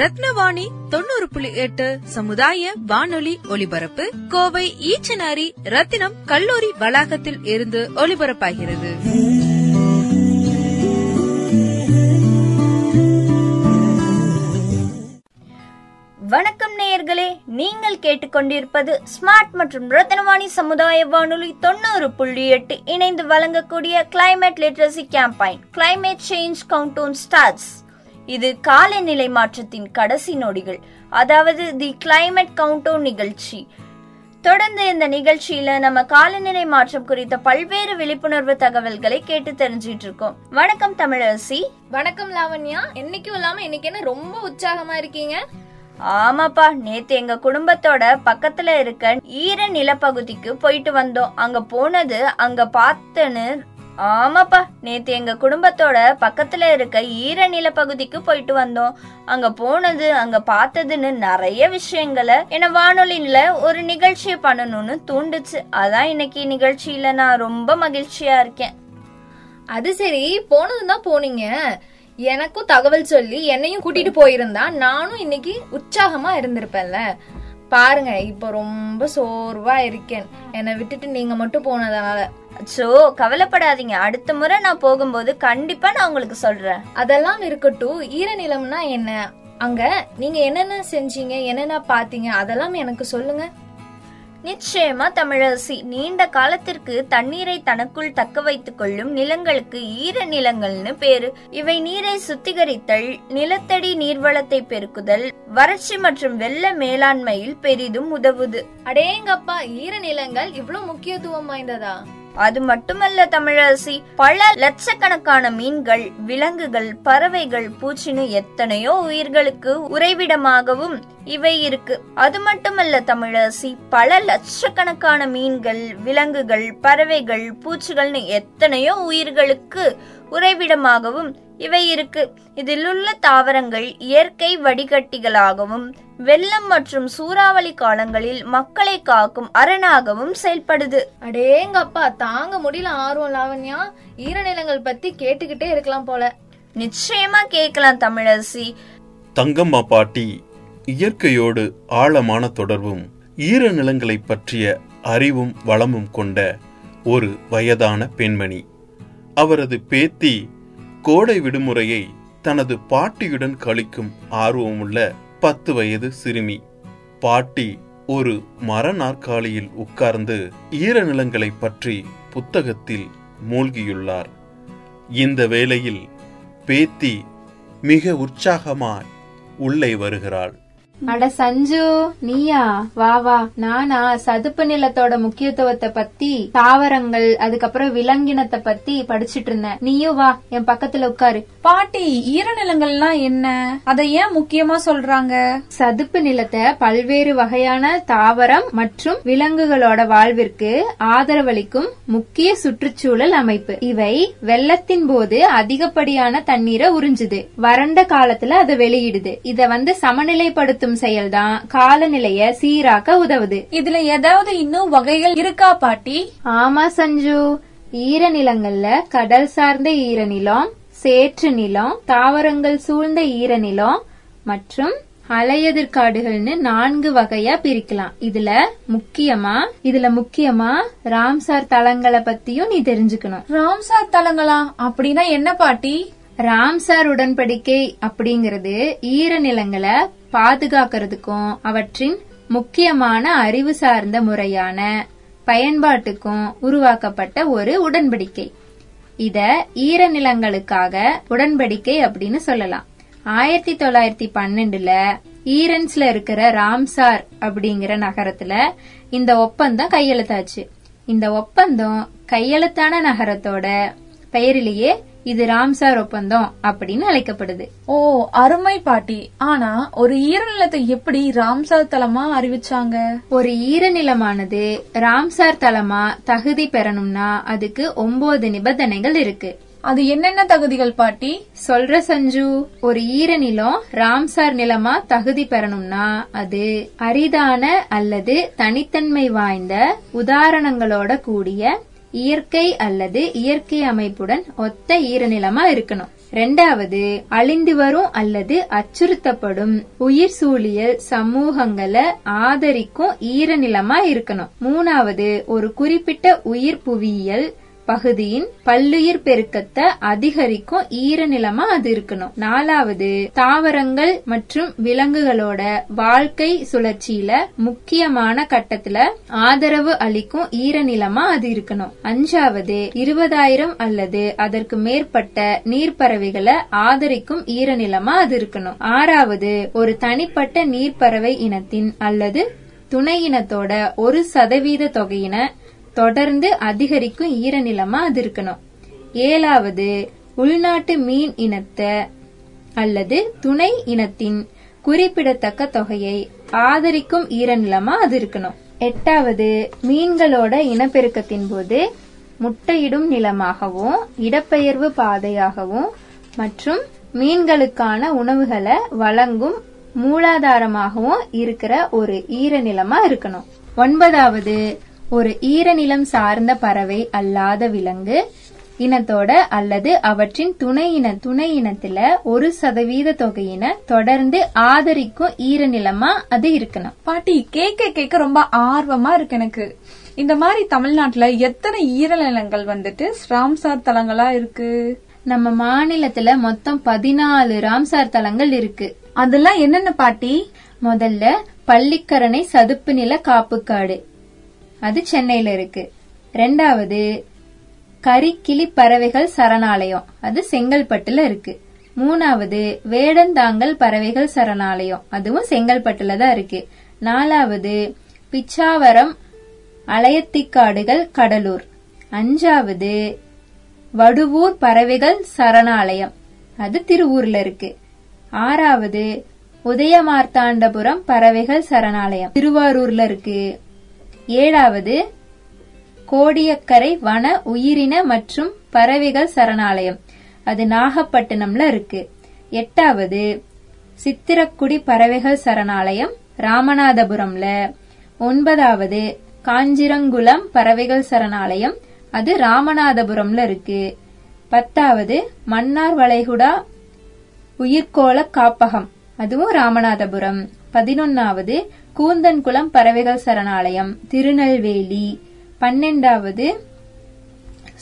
ரத்னவாணி தொண்ணூறு புள்ளி எட்டு சமுதாய வானொலி ஒலிபரப்பு கோவை ஈச்சனாரி ரத்தினம் கல்லூரி வளாகத்தில் இருந்து ஒலிபரப்பாகிறது. வணக்கம் நேயர்களே நீங்கள் கேட்டுக்கொண்டிருப்பது ஸ்மார்ட் மற்றும் ரத்னவாணி சமுதாய வானொலி தொண்ணூறு புள்ளி எட்டு இணைந்து வழங்கக்கூடிய climate literacy campaign climate change countdown starts இது காலநிலை மாற்றத்தின் கடைசி நொடிகள் அதாவது தி கிளைமேட் கவுண்டவுன் நிகழ்ச்சி. தொடர்ந்து இந்த நிகழ்ச்சியில நம்ம காலநிலை மாற்றம் குறித்த பல்வேறு விழிப்புணர்வு தகவல்களை கேட்டு தெரிஞ்சிட்டு இருக்கோம். வணக்கம் தமிழரசி. வணக்கம் லாவண்யா. என்னைக்கும் இல்லாம இன்னைக்கு என்ன ரொம்ப உற்சாகமா இருக்கீங்க? ஆமாப்பா நேத்து எங்க குடும்பத்தோட பக்கத்துல இருக்க ஈர நிலப்பகுதிக்கு போயிட்டு வந்தோம். அங்க போனது அங்க பார்த்தேன்னு ஆமாப்பா. நேத்து எங்க குடும்பத்தோட பக்கத்துல இருக்க ஈர நிலப்பகுதிக்கு போயிட்டு வந்தோம். அங்க போனது அங்க பார்த்ததுன்னு நிறைய விஷயங்களை என்ன வானொலியில ஒரு நிகழ்ச்சியை பண்ணணும்னு தூண்டுச்சு. அதான் இன்னைக்கு நிகழ்ச்சியில நான் ரொம்ப மகிழ்ச்சியா இருக்கேன். அது சரி போனதும் தான் போனீங்க. எனக்கும் தகவல் சொல்லி என்னையும் கூட்டிட்டு போயிருந்தா நானும் இன்னைக்கு உற்சாகமா இருந்திருப்பேன்ல. பாருங்க இப்ப ரொம்ப சோர்வா இருக்கேன். என்னை விட்டுட்டு நீங்க மட்டும் போனதுனால. சோ கவலைப்படாதீங்க. அடுத்த முறை நான் போகும்போது கண்டிப்பா நான் உங்களுக்கு சொல்றேன். அதெல்லாம் இருக்கட்டும். ஈரநிலம்னா என்ன? அங்க நீங்க என்னென்ன செஞ்சீங்க என்னென்ன பாத்தீங்க அதெல்லாம் எனக்கு சொல்லுங்க. நிச்சயமா தமிழரசி நீண்ட காலத்திற்கு தண்ணீரை தனக்குள் தக்க வைத்துக் கொள்ளும் நிலங்களுக்கு ஈர நிலங்கள்னு பேரு. இவை நீரை சுத்திகரித்தல் நிலத்தடி நீர்வளத்தை பெருக்குதல் வறட்சி மற்றும் வெள்ள மேலாண்மையில் பெரிதும் உதவுது. அடேங்கப்பா ஈர நிலங்கள் இவ்வளவு முக்கியத்துவம் வாய்ந்ததா? அது மட்டுமல்ல தமிழரசி பல லட்சக்கணக்கான மீன்கள் விலங்குகள் பறவைகள் பூச்சின்னு எத்தனையோ உயிர்களுக்கு உறைவிடமாகவும் இவை இருக்கு. அது மட்டுமல்ல தமிழரசி பல லட்சக்கணக்கான மீன்கள் விலங்குகள் பறவைகள் பூச்சிகள்னு எத்தனையோ உயிர்களுக்கு உறைவிடமாகவும் இவை இருக்கு. இதில் உள்ள தாவரங்கள் இயற்கை வடிகட்டிகளாகவும் வெள்ளம் மற்றும் சூறாவளி காலங்களில் மக்களை காக்கும் அரணாகவும் செயல்படுது. அடேங்கப்பா தாங்க முடியல ஆர்வம் லாவண்யா. ஈரநிலங்கள் பத்தி கேட்டுக்கிட்டே இருக்கலாம் போல. நிச்சயமா கேட்கலாம் தமிழரசி. தங்கம்மா பாட்டி இயற்கையோடு ஆழமான தொடர்பும் ஈரநிலங்களைப் பற்றிய அறிவும் வளமும் கொண்ட ஒரு வயதான பெண்மணி. அவரது பேத்தி கோடை விடுமுறையை தனது பாட்டியுடன் கழிக்கும் ஆர்வமுள்ள பத்து வயது சிறுமி. பாட்டி ஒரு மர நாற்காலியில் உட்கார்ந்து ஈரநிலங்களைப் பற்றி புத்தகத்தில் மூழ்கியுள்ளார். இந்த வேளையில் பேத்தி மிக உற்சாகமாய் உள்ளே வருகிறாள். அட சஞ்சு நீயா? வா வா. நானா சதுப்பு நிலத்தோட முக்கியத்துவத்தை பத்தி தாவரங்கள் அதுக்கப்புறம் விலங்கினத்தை பத்தி படிச்சிட்டு இருந்தேன். நீயும் வா என் பக்கத்துல உட்காரு. பாட்டி ஈரநிலங்கள்லாம் என்ன? அதை ஏன் முக்கியமா சொல்றாங்க? சதுப்பு நிலத்தை பல்வேறு வகையான தாவரம் மற்றும் விலங்குகளோட வாழ்விற்கு ஆதரவளிக்கும் முக்கிய சுற்றுச்சூழல் அமைப்பு. இவை வெள்ளத்தின் போது அதிகப்படியான தண்ணீரை உறிஞ்சுது. வறண்ட காலத்துல அதை வெளியிடுது. இத வந்து சமநிலைப்படுத்தும் செயல்தான் காலநிலைய சீராக்க உதவுது. இதுல ஏதாவது இன்னும் வகைகள் இருக்கா பாட்டி? ஆமா சஞ்சு. ஈரநிலங்கள்ல கடல் சார்ந்த ஈரநிலம் சேற்று நிலம் தாவரங்கள் சூழ்ந்த ஈரநிலம் மற்றும் அலையெதிர்காடுகள்னு நான்கு வகையா பிரிக்கலாம். இதுல முக்கியமா இதுல முக்கியமா ராம்சார் தலங்களை பத்தியும் நீ தெரிஞ்சுக்கணும். ராம்சார் தலங்களா அப்படின்னா என்ன பாட்டி? ராம்சார் உடன்படிக்கை அப்படிங்கிறது ஈரநிலங்களை பாதுகாக்கிறதுக்கும் அவற்றின் முக்கியமான அறிவு சார்ந்த முறையான பயன்பாட்டுக்கும் உருவாக்கப்பட்ட ஒரு உடன்படிக்கை. இத ஈரநிலங்களுக்காக உடன்படிக்கை அப்படின்னு சொல்லலாம். ஆயிரத்தி தொள்ளாயிரத்தி பன்னெண்டுல ஈரன்ஸ்ல இருக்கிற ராம்சார் அப்படிங்கிற நகரத்துல இந்த ஒப்பந்தம் கையெழுத்தாச்சு. இந்த ஒப்பந்தம் கையெழுத்தான நகரத்தோட பெயரிலேயே இது ராம்சார் ஒப்பந்தம் அப்படின்னு அழைக்கப்படுது. ஓ அருமை பாட்டி. ஆனா ஒரு ஈரநிலத்தை எப்படி ராம்சார் தலமா அறிவிச்சாங்க? ஒரு ஈரநிலமானது ராம்சார் தலமா தகுதி பெறணும்னா அதுக்கு ஒன்பது நிபந்தனைகள் இருக்கு. அது என்னென்ன தகுதிகள் பாட்டி? சொல்ற சஞ்சு. ஒரு ஈரநிலம் ராம்சார் நிலமா தகுதி பெறணும்னா அது அரிதான அல்லது தனித்தன்மை வாய்ந்த உதாரணங்களோட கூடிய இயற்கை அல்லது இயற்கை அமைப்புடன் ஒத்த ஈரநிலமா இருக்கணும். ரெண்டாவது அழிந்து வரும் அல்லது அச்சுறுத்தப்படும். உயிர் சூழியல் சமூகங்களை ஆதரிக்கும் ஈரநிலமா இருக்கணும். மூணாவது ஒரு குறிப்பிட்ட உயிர் புவியியல் பகுதியின் பல்லுயிர் பெருக்கத்தை அதிகரிக்கும் ஈரநிலமா அது இருக்கணும். நாலாவது தாவரங்கள் மற்றும் விலங்குகளோட வாழ்க்கை சுழற்சியில முக்கியமான கட்டத்துல ஆதரவு அளிக்கும் ஈரநிலமா அது இருக்கணும். அஞ்சாவது இருபதாயிரம் அல்லது அதற்கு மேற்பட்ட நீர்ப்பறவைகளை ஆதரிக்கும் ஈரநிலமா அது இருக்கணும். ஆறாவது ஒரு தனிப்பட்ட நீர்ப்பறவை இனத்தின் அல்லது துணை இனத்தோட ஒரு சதவீத தொகையின தொடர்ந்து அதிகரிக்கும் ஈரநிலமா அது இருக்கணும். ஏழாவது உள்நாட்டு மீன் இனத்தை அல்லது துணை இனத்தின் குறிப்பிடத்தக்க தொகையை ஆதரிக்கும் ஈரநிலமா அது இருக்கணும். எட்டாவது மீன்களோட இனப்பெருக்கத்தின் போது முட்டையிடும் நிலமாகவும் இடப்பெயர்வு பாதையாகவும் மற்றும் மீன்களுக்கான உணவுகளை வழங்கும் மூலாதாரமாகவும் இருக்கிற ஒரு ஈரநிலமா இருக்கணும். ஒன்பதாவது ஒரு ஈரநிலம் சார்ந்த பறவை அல்லாத விலங்கு இனத்தோட அல்லது அவற்றின் துணை இன துணை இனத்துல ஒரு சதவீத தொகையின தொடர்ந்து ஆதரிக்கும் ஈரநிலமா அது இருக்கணும். பாட்டி கேட்க கேட்க ரொம்ப ஆர்வமா இருக்கு எனக்கு. இந்த மாதிரி தமிழ்நாட்டுல எத்தனை ஈரநிலங்கள் வந்துட்டு ராம்சார் தலங்களா இருக்கு? நம்ம மாநிலத்துல மொத்தம் பதினாலு ராம்சார் தலங்கள் இருக்கு. அதெல்லாம் என்னென்ன பாட்டி? முதல்ல பள்ளிக்கரணை சதுப்பு நில காப்புக்காடு. அது சென்னையில இருக்கு. ரெண்டாவது கரிக்கிளி பறவைகள் சரணாலயம். அது செங்கல்பட்டுல இருக்கு. மூணாவது வேடந்தாங்கல் பறவைகள் சரணாலயம். அதுவும் செங்கல்பட்டுல தான் இருக்கு. நாலாவது பிச்சாவரம் அலையத்திக்காடுகள் கடலூர். அஞ்சாவது வடுவூர் பறவைகள் சரணாலயம். அது திருவூர்ல இருக்கு. ஆறாவது உதயமார்த்தாண்டபுரம் பறவைகள் சரணாலயம். திருவாரூர்ல இருக்கு. ஏழாவது கோடியக்கரை வன உயிரின மற்றும் பறவைகள் சரணாலயம். அது நாகப்பட்டினம்ல இருக்கு. எட்டாவது சித்திரக்குடி பறவைகள் சரணாலயம் ராமநாதபுரம்ல. ஒன்பதாவது காஞ்சிரங்குளம் பறவைகள் சரணாலயம் அது ராமநாதபுரம்ல இருக்கு. பத்தாவது மன்னார் வளைகுடா உயிர்கோள காப்பகம் அதுவும் ராமநாதபுரம். பதினொன்னாவது கூந்தன்குளம் பறவைகள் சரணாலயம் திருநெல்வேலி. பன்னெண்டாவது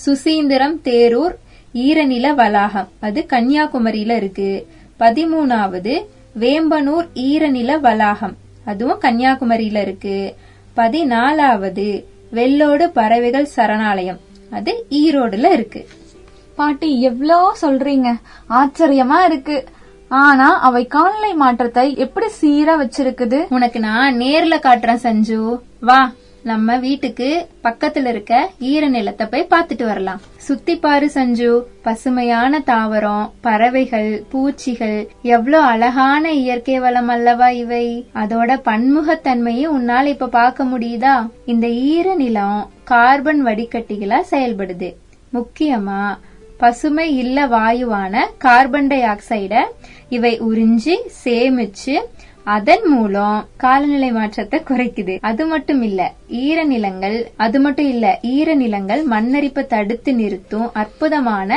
சுசீந்திரம் தேரூர் ஈரநில வளாகம். அது கன்னியாகுமரியில இருக்கு. பதிமூணாவது வேம்பனூர் ஈரநில வளாகம். அதுவும் கன்னியாகுமரியில இருக்கு. பதினாலாவது வெள்ளோடு பறவைகள் சரணாலயம். அது ஈரோடுல இருக்கு. பாட்டி எவ்வளோ சொல்றீங்க? ஆச்சரியமா இருக்கு. ஆனா அவை காலநிலை மாற்றத்தை எப்படி சீரா வச்சிருக்குது? உனக்கு நான் நேர்ல காட்டுறேன் சஞ்சு. வா நம்ம வீட்டுக்கு பக்கத்துல இருக்க ஈர நிலத்தை போய் பார்த்துட்டு வரலாம். சுத்தி பாரு சஞ்சு. பசுமையான தாவரம் பறவைகள் பூச்சிகள். எவ்வளவு அழகான இயற்கை வளம் அல்லவா இவை? அதோட பன்முகத்தன்மையை உன்னால இப்ப பார்க்க முடியுதா? இந்த ஈர நிலம் கார்பன் வடிகட்டிகளா செயல்படுது. முக்கியமா பசுமை இல்ல வாயுவான கார்பன் டை ஆக்சைட இவை உறிஞ்சி சேமிச்சு அதன் மூலம் காலநிலை மாற்றத்தை குறைக்குது. அது மட்டும் இல்ல ஈரநிலங்கள் அது மட்டும் இல்ல ஈரநிலங்கள் மண்ணரிப்பை தடுத்து நிறுத்தும் அற்புதமான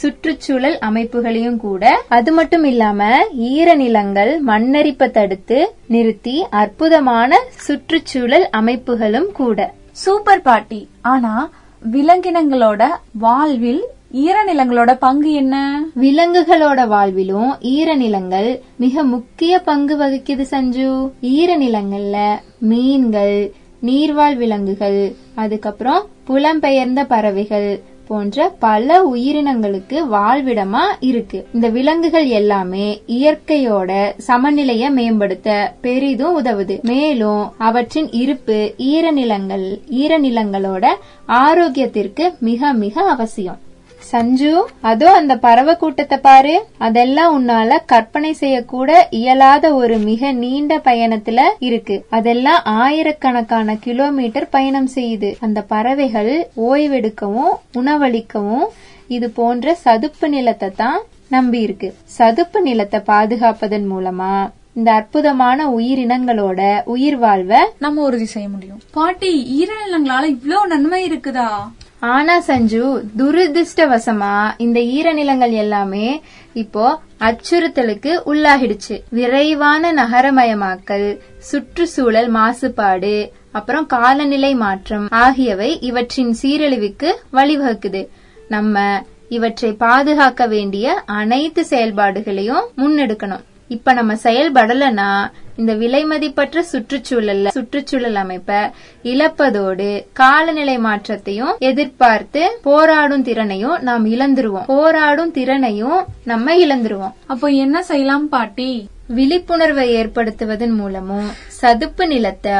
சுற்றுச்சூழல் அமைப்புகளையும் கூட அது மட்டும் இல்லாம ஈரநிலங்கள் மண்ணரிப்பை தடுத்து நிறுத்தி அற்புதமான சுற்றுச்சூழல் அமைப்புகளும் கூட. சூப்பர் பாட்டி. ஆனா விலங்கினங்களோட வாழ்வில் ஈரநிலங்களோட பங்கு என்ன? விலங்குகளோட வாழ்விலும் ஈரநிலங்கள் மிக முக்கிய பங்கு வகிக்குது சஞ்சு. ஈரநிலங்கள்ல மீன்கள் நீர்வாழ் விலங்குகள் அதுக்கப்புறம் புலம்பெயர்ந்த பறவைகள் போன்ற பல உயிரினங்களுக்கு வாழ்விடமா இருக்கு. இந்த விலங்குகள் எல்லாமே இயற்கையோட சமநிலைய மேம்படுத்த பெரிதும் உதவுது. மேலும் அவற்றின் இருப்பு ஈரநிலங்கள் ஈரநிலங்களோட ஆரோக்கியத்திற்கு மிக மிக அவசியம். சஞ்சு அதோ அந்த பறவை கூட்டத்தை பாரு. அதெல்லாம் உன்னால கற்பனை செய்யக்கூட இயலாத ஒரு மிக நீண்ட பயணத்துல இருக்கு. அதெல்லாம் ஆயிரக்கணக்கான கிலோமீட்டர் பயணம் செய்யுது. அந்த பறவைகள் ஓய்வெடுக்கவும் உணவளிக்கவும் இது போன்ற சதுப்பு நிலத்தை தான் நம்பி இருக்கு. சதுப்பு நிலத்தை பாதுகாப்பதன் மூலமா இந்த அற்புதமான உயிரினங்களோட உயிர் வாழ்வை நம்ம உறுதி செய்ய முடியும். பாட்டி ஈரநிலங்களால இவ்வளவு நன்மை இருக்குதா? ஆனா சஞ்சு துரதிருஷ்டவசமா இந்த ஈரநிலங்கள் எல்லாமே இப்போ அச்சுறுத்தலுக்கு உள்ளாகிடுச்சு. விரைவான நகரமயமாக்கல் சுற்றுச்சூழல் மாசுபாடு அப்புறம் காலநிலை மாற்றம் ஆகியவை இவற்றின் சீரழிவுக்கு வழிவகுக்குது. நம்ம இவற்றை பாதுகாக்க வேண்டிய அனைத்து செயல்பாடுகளையும் முன்னெடுக்கணும். இப்ப நம்ம செயல்படலனா இந்த விலைமதிப்பற்ற சுற்றுச்சூழல்ல சுற்றுச்சூழல் அமைப்பை இழப்பதோடு காலநிலை மாற்றத்தையும் எதிர்பார்த்து போராடும் திறனையும் நாம் இழந்துருவோம். போராடும் திறனையும் நம்ம இழந்துருவோம். அப்போ என்ன செய்யலாம் பாட்டி? விழிப்புணர்வை ஏற்படுத்துவதன் மூலமும் சதுப்பு நிலத்தை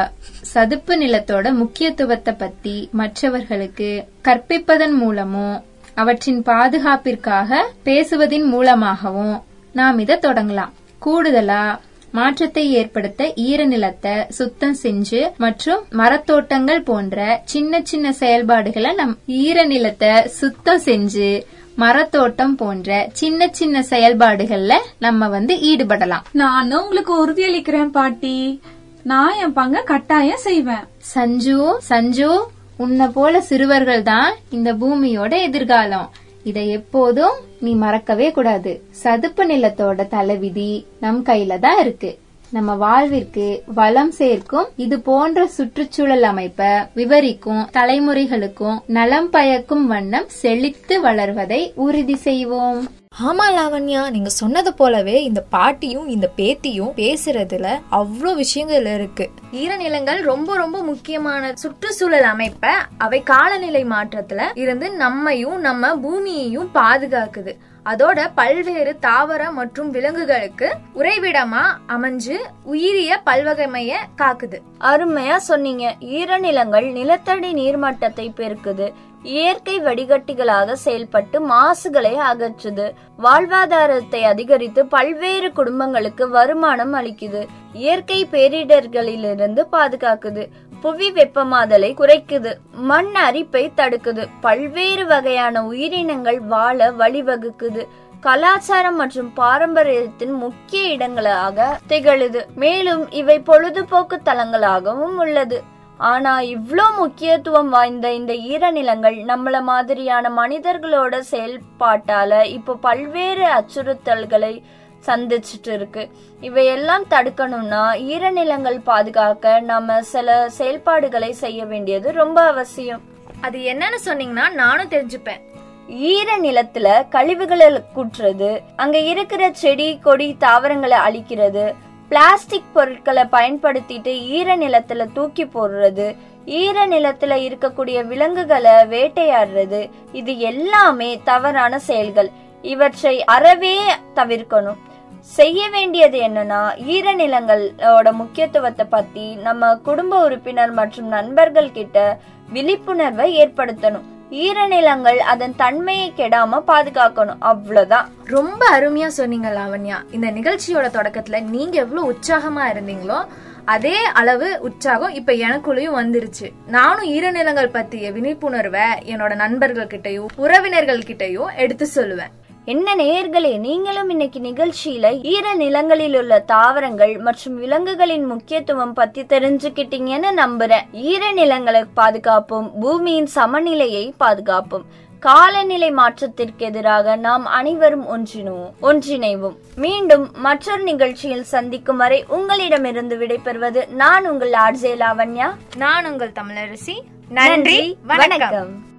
சதுப்பு நிலத்தோட முக்கியத்துவத்தை பத்தி மற்றவர்களுக்கு கற்பிப்பதன் மூலமும் அவற்றின் பாதுகாப்பிற்காக பேசுவதின் மூலமாகவும் நாம் இதை தொடங்கலாம். கூடுதலா மாற்றத்தை ஏற்படுத்த ஈரநிலத்தை சுத்தம் செஞ்சு மற்றும் மரத்தோட்டங்கள் போன்ற சின்ன சின்ன செயல்பாடுகளை நம் ஈரநிலத்தை சுத்தம் செஞ்சு மரத்தோட்டம் போன்ற சின்ன சின்ன செயல்பாடுகள்ல நம்ம வந்து ஈடுபடலாம். நானும் உங்களுக்கு உறுதியளிக்கிறேன் பாட்டி. நான் என் பங்க கட்டாயம் செய்வேன். சஞ்சு சஞ்சு உன்னை போல சிறுவர்கள் தான் இந்த பூமியோட எதிர்காலம். இதை எப்போதும் நீ மறக்கவே கூடாது. சதுப்பு நிலத்தோட தலைவிதி நம் கையில தான் இருக்கு. நம்ம வாழ்விற்கு வளம் சேர்க்கும் இது போன்ற சுற்றுச்சூழல் அமைப்பை விவரிக்கும் தலைமுறைகளுக்கும் நலம் பயக்கும் வண்ணம் செழித்து வளர்வதை உறுதி செய்வோம். ஆமா லாவண்யா நீங்க சொன்னது போலவே இந்த பாட்டியும் இந்த பேத்தியும் பேசுறதுல அவ்வளோ விஷயங்கள் இருக்கு. ஈரநிலங்கள் ரொம்ப ரொம்ப முக்கியமான சுற்றுச்சூழல் அமைப்ப அவை காலநிலை மாற்றத்துல இருந்து நம்மையும் நம்ம பூமியையும் பாதுகாக்குது. அதோட பல்வேறு தாவர மற்றும் விலங்குகளுக்கு உறைவிடமா அமைஞ்சு உயிரிய பல்வகைமைய காக்குது. அருமையா சொன்னீங்க. ஈரநிலங்கள் நிலத்தடி நீர்மட்டத்தை பெருக்குது. இயற்கை வடிகட்டிகளாக செயல்பட்டு மாசுகளை அகற்றுது. வாழ்வாதாரத்தை அதிகரித்து பல்வேறு குடும்பங்களுக்கு வருமானம் அளிக்குது. இயற்கை பேரிடர்களிலிருந்து பாதுகாக்குது. புவி வெப்பமாதலை குறைக்குது. மண் அரிப்பை தடுக்குது. பல்வேறு வகையான உயிரினங்கள் வாழ வழிவகுக்குது. கலாச்சாரம் மற்றும் பாரம்பரியத்தின் முக்கிய இடங்களாக திகழுது. மேலும் இவை பொழுதுபோக்கு தலங்களாகவும் உள்ளது. ஆனா இவ்ளோ முக்கியத்துவம் வாய்ந்த இந்த ஈரநிலங்கள் நம்மள மாதிரியான மனிதர்களோட செயல்பாட்டால இப்போ பல்வேறு அச்சுறுத்தல்களை சந்திச்சுட்டு இருக்கு. இவையெல்லாம் தடுக்கணும்னா ஈரநிலங்கள் பாதுகாக்க நம்ம சில செயல்பாடுகளை செய்ய வேண்டியது ரொம்ப அவசியம். அது என்னன்னு சொன்னீங்கன்னா நானும் தெரிஞ்சுப்பேன். ஈர நிலத்துல கழிவுகளை கூட்டுறது அங்க இருக்கிற செடி கொடி தாவரங்களை அழிக்கிறது பிளாஸ்டிக் பொருட்களை பயன்படுத்திட்டு ஈர நிலத்துல தூக்கி போடுறது ஈர நிலத்துல இருக்கக்கூடிய விலங்குகளை வேட்டையாடுறது இது எல்லாமே தவறான செயல்கள். இவற்றை அறவே தவிர்க்கணும். செய்ய வேண்டியது என்னன்னா ஈரநிலங்களோட முக்கியத்துவத்தை பத்தி நம்ம குடும்ப உறுப்பினர் மற்றும் நண்பர்கள் கிட்ட விழிப்புணர்வை ஏற்படுத்தணும். ஈரநிலங்கள் அதன் தன்மையை கெடாம பாதுகாக்கணும். அவ்வளவுதான். ரொம்ப அருமையா சொன்னீங்க லாவண்யா. இந்த நிகழ்ச்சியோட தொடக்கத்துல நீங்க எவ்வளவு உற்சாகமா இருந்தீங்களோ அதே அளவு உற்சாகம் இப்ப எனக்குள்ளயும் வந்துருச்சு. நானும் ஈரநிலங்கள் பத்திய விழிப்புணர்வை என்னோட நண்பர்கள் கிட்டயும் உறவினர்கள் கிட்டயும் எடுத்து சொல்லுவேன். என்ன நேயர்களே நீங்களும் இன்னைக்கு நிகழ்ச்சியில ஈர நிலங்களில் உள்ள தாவரங்கள் மற்றும் விலங்குகளின் முக்கியத்துவம் பத்தி தெரிஞ்சுக்கிட்டீங்கன்னு நம்புறேன். ஈர நிலங்களை பாதுகாப்போம் பூமியின் சமநிலையை பாதுகாப்போம். காலநிலை மாற்றத்திற்கு எதிராக நாம் அனைவரும் ஒன்றிணுவோம் ஒன்றிணைவோம். மீண்டும் மற்றொரு நிகழ்ச்சியில் சந்திக்கும் வரை உங்களிடமிருந்து விடைபெறுவது நான் உங்கள் ஆர்ஜே லாவண்யா. நான் உங்கள் தமிழரசி. நன்றி வணக்கம்.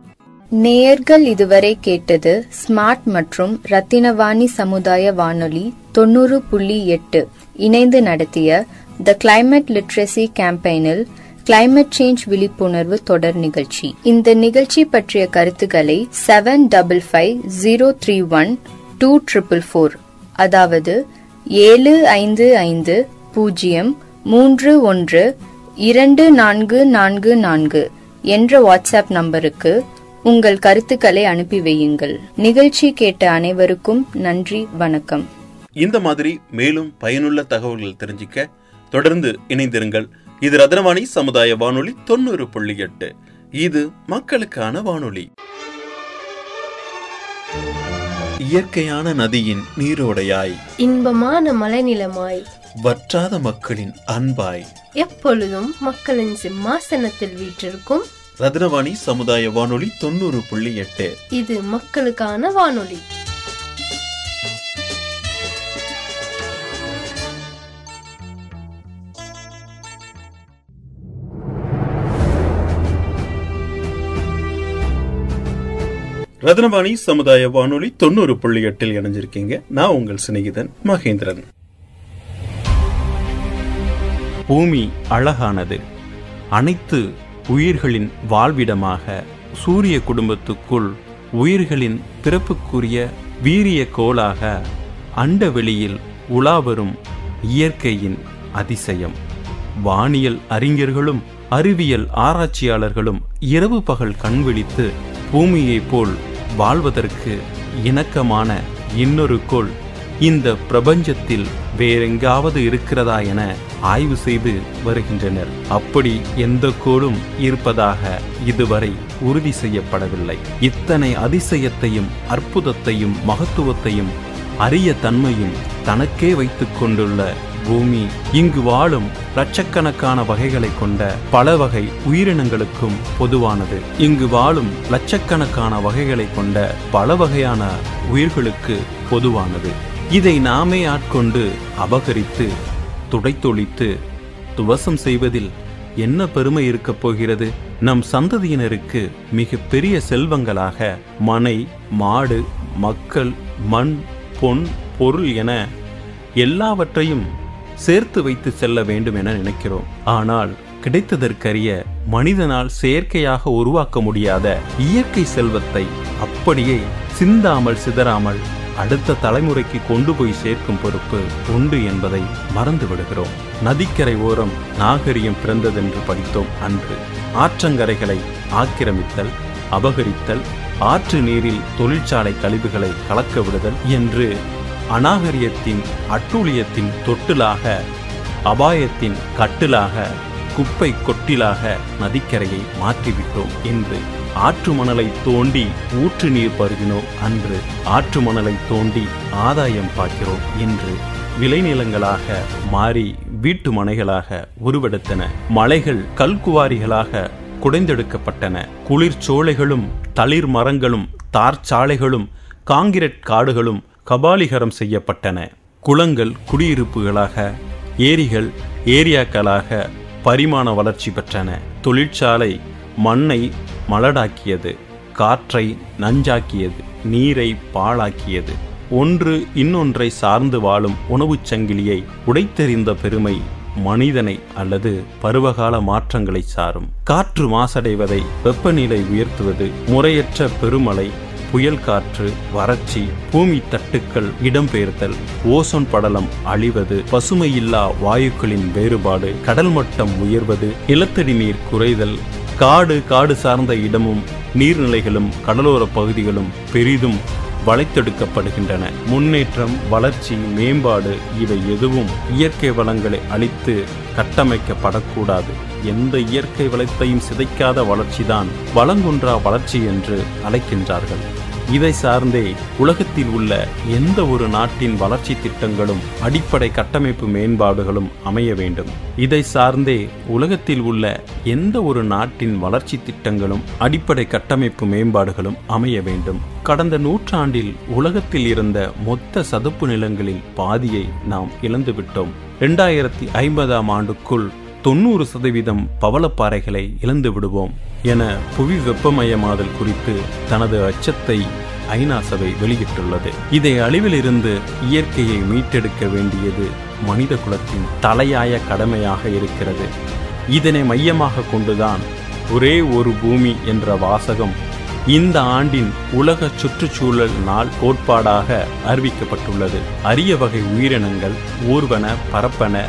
நேயர்கள் இதுவரை கேட்டது ஸ்மார்ட் மற்றும் ரத்தினவாணி சமுதாய வானொலி தொண்ணூறு புள்ளி எட்டு. இணைந்து நடத்திய த கிளைமேட் லிட்ரஸி கேம்பெயினில் கிளைமேட் சேஞ்ச் விழிப்புணர்வு தொடர் நிகழ்ச்சி. இந்த நிகழ்ச்சி பற்றிய கருத்துக்களை seven double five zero three one two triple four அதாவது ஏழு ஐந்து ஐந்து பூஜ்ஜியம் மூன்று ஒன்று இரண்டு நான்கு நான்கு நான்கு என்ற வாட்ஸ்அப் நம்பருக்கு உங்கள் கருத்துக்களை அனுப்பி வையுங்கள். நிகழ்ச்சி கேட்ட அனைவருக்கும் நன்றி வணக்கம். இந்த மாதிரி மேலும் பயனுள்ள தகவல்கள் தெரிஞ்சுக்க தொடர்ந்து இணைந்திருங்கள். இது ரத்னவாணி சமுதாய வானொலி தொண்ணூறு புள்ளி எட்டு. இது மக்களுக்கான வானொலி. இயற்கையான நதியின் நீரோடையாய். இன்பமான மலைநிலமாய். வற்றாத மக்களின் அன்பாய். எப்பொழுதும் மக்களின் சிம்மாசனத்தில் வீற்றிருக்கும் ரத்னவாணி சமுதாய வானொலி தொண்ணூறு புள்ளி எட்டு. இது மக்களுக்கான வானொலி. ரத்னவாணி சமுதாய வானொலி தொண்ணூறு புள்ளி எட்டில் இணைஞ்சிருக்கீங்க. நான் உங்கள் சிநேகிதன் மகேந்திரன். பூமி அழகானது. அனைத்து உயிர்களின் வாழ்விடமாக சூரிய குடும்பத்துக்குள் உயிர்களின் பிறப்புக்குரிய வீரிய கோளாக அண்டவெளியில் உலாவரும் இயற்கையின் அதிசயம். வானியல் அறிஞர்களும் அறிவியல் ஆராய்ச்சியாளர்களும் இரவு பகல் கண்விழித்து பூமியைப் போல் வாழ்வதற்கு இணக்கமான இன்னொரு கோள் இந்த பிரபஞ்சத்தில் வேறெங்காவது இருக்கிறதா என ஆய்வு செய்து வருகின்றனர். அப்படி எந்த கோளும் இருப்பதாக இதுவரை உறுதி செய்யப்படவில்லை. இத்தனை அதிசயத்தையும் அற்புதத்தையும் மகத்துவத்தையும் அரிய தன்மையும் தனக்கே வைத்துக் கொண்டுள்ள பூமி இங்கு வாழும் லட்சக்கணக்கான வகைகளை கொண்ட பல வகை உயிரினங்களுக்கும் பொதுவானது. இங்கு வாழும் லட்சக்கணக்கான வகைகளை கொண்ட பல வகையான உயிர்களுக்கு பொதுவானது. இதை நாமே ஆட்கொண்டு அபகரித்து துடைத்தொழித்து துவசம் செய்வதில் என்ன பெருமை இருக்கப் போகிறது? நம் சந்ததியினருக்கு மிக பெரிய செல்வங்களாக மனை மாடு மக்கள் மண் பொன் பொருள் என எல்லாவற்றையும் சேர்த்து வைத்து செல்ல வேண்டும் என நினைக்கிறோம். ஆனால் கிடைத்ததற்கரிய மனிதனால் செயற்கையாக உருவாக்க முடியாத இயற்கை செல்வத்தை அப்படியே சிந்தாமல் சிதறாமல் அடுத்த தலைமுறைக்கு கொண்டு போய் சேர்க்கும் பொறுப்பு உண்டு என்பதை மறந்து விடுகிறோம் நதிக்கரை ஓரம் நாகரியம் பிறந்ததென்று படித்தோம் அன்று. ஆற்றங்கரைகளை ஆக்கிரமித்தல் அபகரித்தல் ஆற்று நீரில் தொழிற்சாலை கழிவுகளை கலக்க விடுதல் என்று அநாகரியத்தின் அட்டூழியத்தின் தொட்டிலாக அபாயத்தின் கட்டிலாக குப்பை கொட்டிலாக நதிக்கரையை மாற்றிவிட்டோம் என்று ஆற்று மணலை தோண்டி ஊற்று நீர் பருகினோம் அன்று ஆற்று மணலை தோண்டி ஆதாயம் பார்க்கிறோம் என்று விளைநிலங்களாக மாறி வீட்டு மனைகளாக உருவெடுத்தன. மலைகள் கல்குவாரிகளாக குடைந்தெடுக்கப்பட்டன. குளிர்ச்சோலைகளும் தளிர் மரங்களும் தார் சாலைகளும் காங்கிரட் காடுகளும் கபாலிகரம் செய்யப்பட்டன. குளங்கள் குடியிருப்புகளாக ஏரிகள் ஏரியாக்களாக பரிமாண வளர்ச்சி பெற்றன. தொழிற்சாலை மண்ணை மலடாக்கியது காற்றை நஞ்சாக்கியது நீரை பாழாக்கியது. ஒன்று இன்னொன்றை சார்ந்து வாழும் உணவுச் சங்கிலியை உடைத்தெறிந்த பெருமை மனிதனை அல்லது பருவகால மாற்றங்களை சாரும். காற்று மாசடைவதை வெப்பநிலை உயர்த்துவது முறையற்ற பெருமழை புயல் காற்று வறட்சி பூமி தட்டுக்கள் இடம்பெயர்தல் ஓசோன் படலம் அழிவது பசுமையில்லா வாயுக்களின் வேறுபாடு கடல் மட்டம் உயர்வது நிலத்தடி நீர் குறைதல் காடு காடு சார்ந்த இடமும் நீர்நிலைகளும் கடலோர பகுதிகளும் பெரிதும் வளைத்தெடுக்கப்படுகின்றன. முன்னேற்றம் வளர்ச்சி மேம்பாடு இவை எதுவும் இயற்கை வளங்களை அழித்து கட்டமைக்கப்படக்கூடாது. எந்த இயற்கை வளத்தையும் சிதைக்காத வளர்ச்சிதான் வளங்குன்றா வளர்ச்சி என்று அழைக்கின்றார்கள். இதை சார்ந்தே உலகத்தில் உள்ள எந்த ஒரு நாட்டின் வளர்ச்சி திட்டங்களும் அடிப்படை கட்டமைப்பு மேம்பாடுகளும் அமைய வேண்டும். இதை சார்ந்தே உலகத்தில் உள்ள எந்த ஒரு நாட்டின் வளர்ச்சி திட்டங்களும் அடிப்படை கட்டமைப்பு மேம்பாடுகளும் அமைய வேண்டும். கடந்த நூற்றாண்டில் உலகத்தில் இருந்த மொத்த சதுப்பு நிலங்களில் பாதியை நாம் இழந்துவிட்டோம் இரண்டாயிரத்தி ஐம்பதாம் ஆண்டுக்குள் தொண்ணூறு சதவீதம் பவளப்பாறைகளை இழந்து விடுவோம். என புவி வெப்பமயமாதல் குறித்து தனது அச்சத்தை ஐநா சபை வெளியிட்டுள்ளது. இதை அழிவிலிருந்து இயற்கையை மீட்டெடுக்க வேண்டியது மனித குலத்தின் தலையாய கடமையாக இருக்கிறது. இதனை மையமாக கொண்டுதான் ஒரே ஒரு பூமி என்ற வாசகம் இந்த ஆண்டின் உலக சுற்றுச்சூழல் நாள் கோட்பாடாக அறிவிக்கப்பட்டுள்ளது. அரிய வகை உயிரினங்கள் ஊர்வன பரப்பன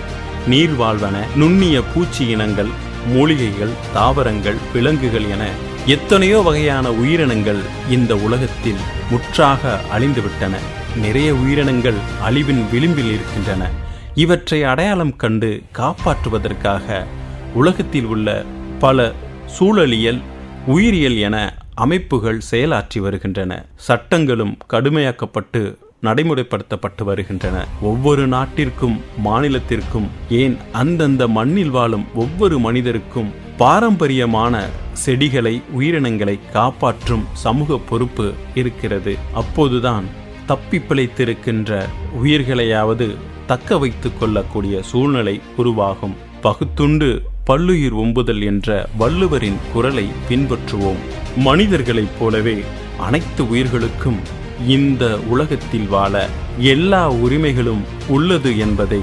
நீர்வாழ்வன நுண்ணிய பூச்சி இனங்கள் மூலிகைகள் தாவரங்கள் விலங்குகள் என எத்தனையோ வகையான உயிரினங்கள் இந்த உலகத்தில் முற்றாக அழிந்துவிட்டன. நிறைய உயிரினங்கள் அழிவின் விளிம்பில் இருக்கின்றன. இவற்றை அடையாளம் கண்டு காப்பாற்றுவதற்காக உலகத்தில் உள்ள பல சூழலியல் உயிரியல் என அமைப்புகள் செயலாற்றி வருகின்றன. சட்டங்களும் கடுமையாக்கப்பட்டு நடைமுறைப்படுத்தப்பட்டு வருகின்றன. ஒவ்வொரு நாட்டிற்கும் மாநிலத்திற்கும் ஏன் அந்தந்த மண்ணில் வாழும் ஒவ்வொரு மனிதருக்கும் பாரம்பரியமான செடிகளை உயிரினங்களை காப்பாற்றும் சமூக பொறுப்பு இருக்கிறது. அப்போதுதான் தப்பி பிழைத்திருக்கின்ற உயிர்களையாவது தக்க வைத்துக் கொள்ளக்கூடிய சூழ்நிலை உருவாகும். பகுத்துண்டு பல்லுயிர் ஒம்புதல் என்ற வள்ளுவரின் குரலை பின்பற்றுவோம். மனிதர்களைப் போலவே அனைத்து உயிர்களுக்கும் இந்த உலகத்தில் வாழ எல்லா உரிமைகளும் உள்ளது என்பதை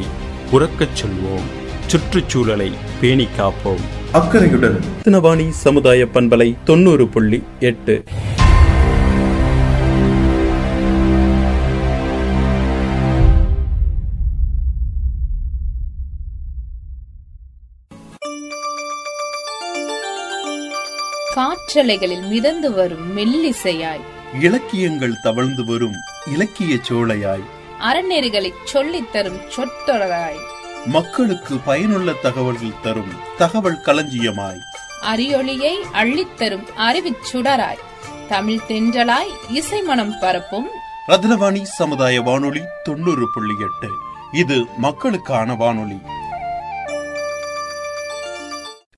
உறக்கச் சொல்வோம். சுற்றுச்சூழலை பேணி காப்போம். அக்கறையுடன். தினவாணி சமுதாய பண்பலை தொண்ணூறு புள்ளி எட்டு. காற்றலைகளில் மிதந்து வரும் மெல்லிசையாய் இலக்கியங்கள் தவழ்ந்து வரும் இலக்கிய சோலையாய். அறநெறிகளைச் சொல்லித் தரும் சொற்றொடராய். மக்களுக்கு பயனுள்ள தகவல்கள் தரும் தகவல் களஞ்சியமாய். அரியொளியை அள்ளித்தரும் அறிவுச் சுடராய். தமிழ் தென்றலாய் இசை மனம் பரப்பும். ரத்னவாணி சமுதாய வானொலி தொண்ணூறு புள்ளி எட்டு. இது மக்களுக்கான வானொலி.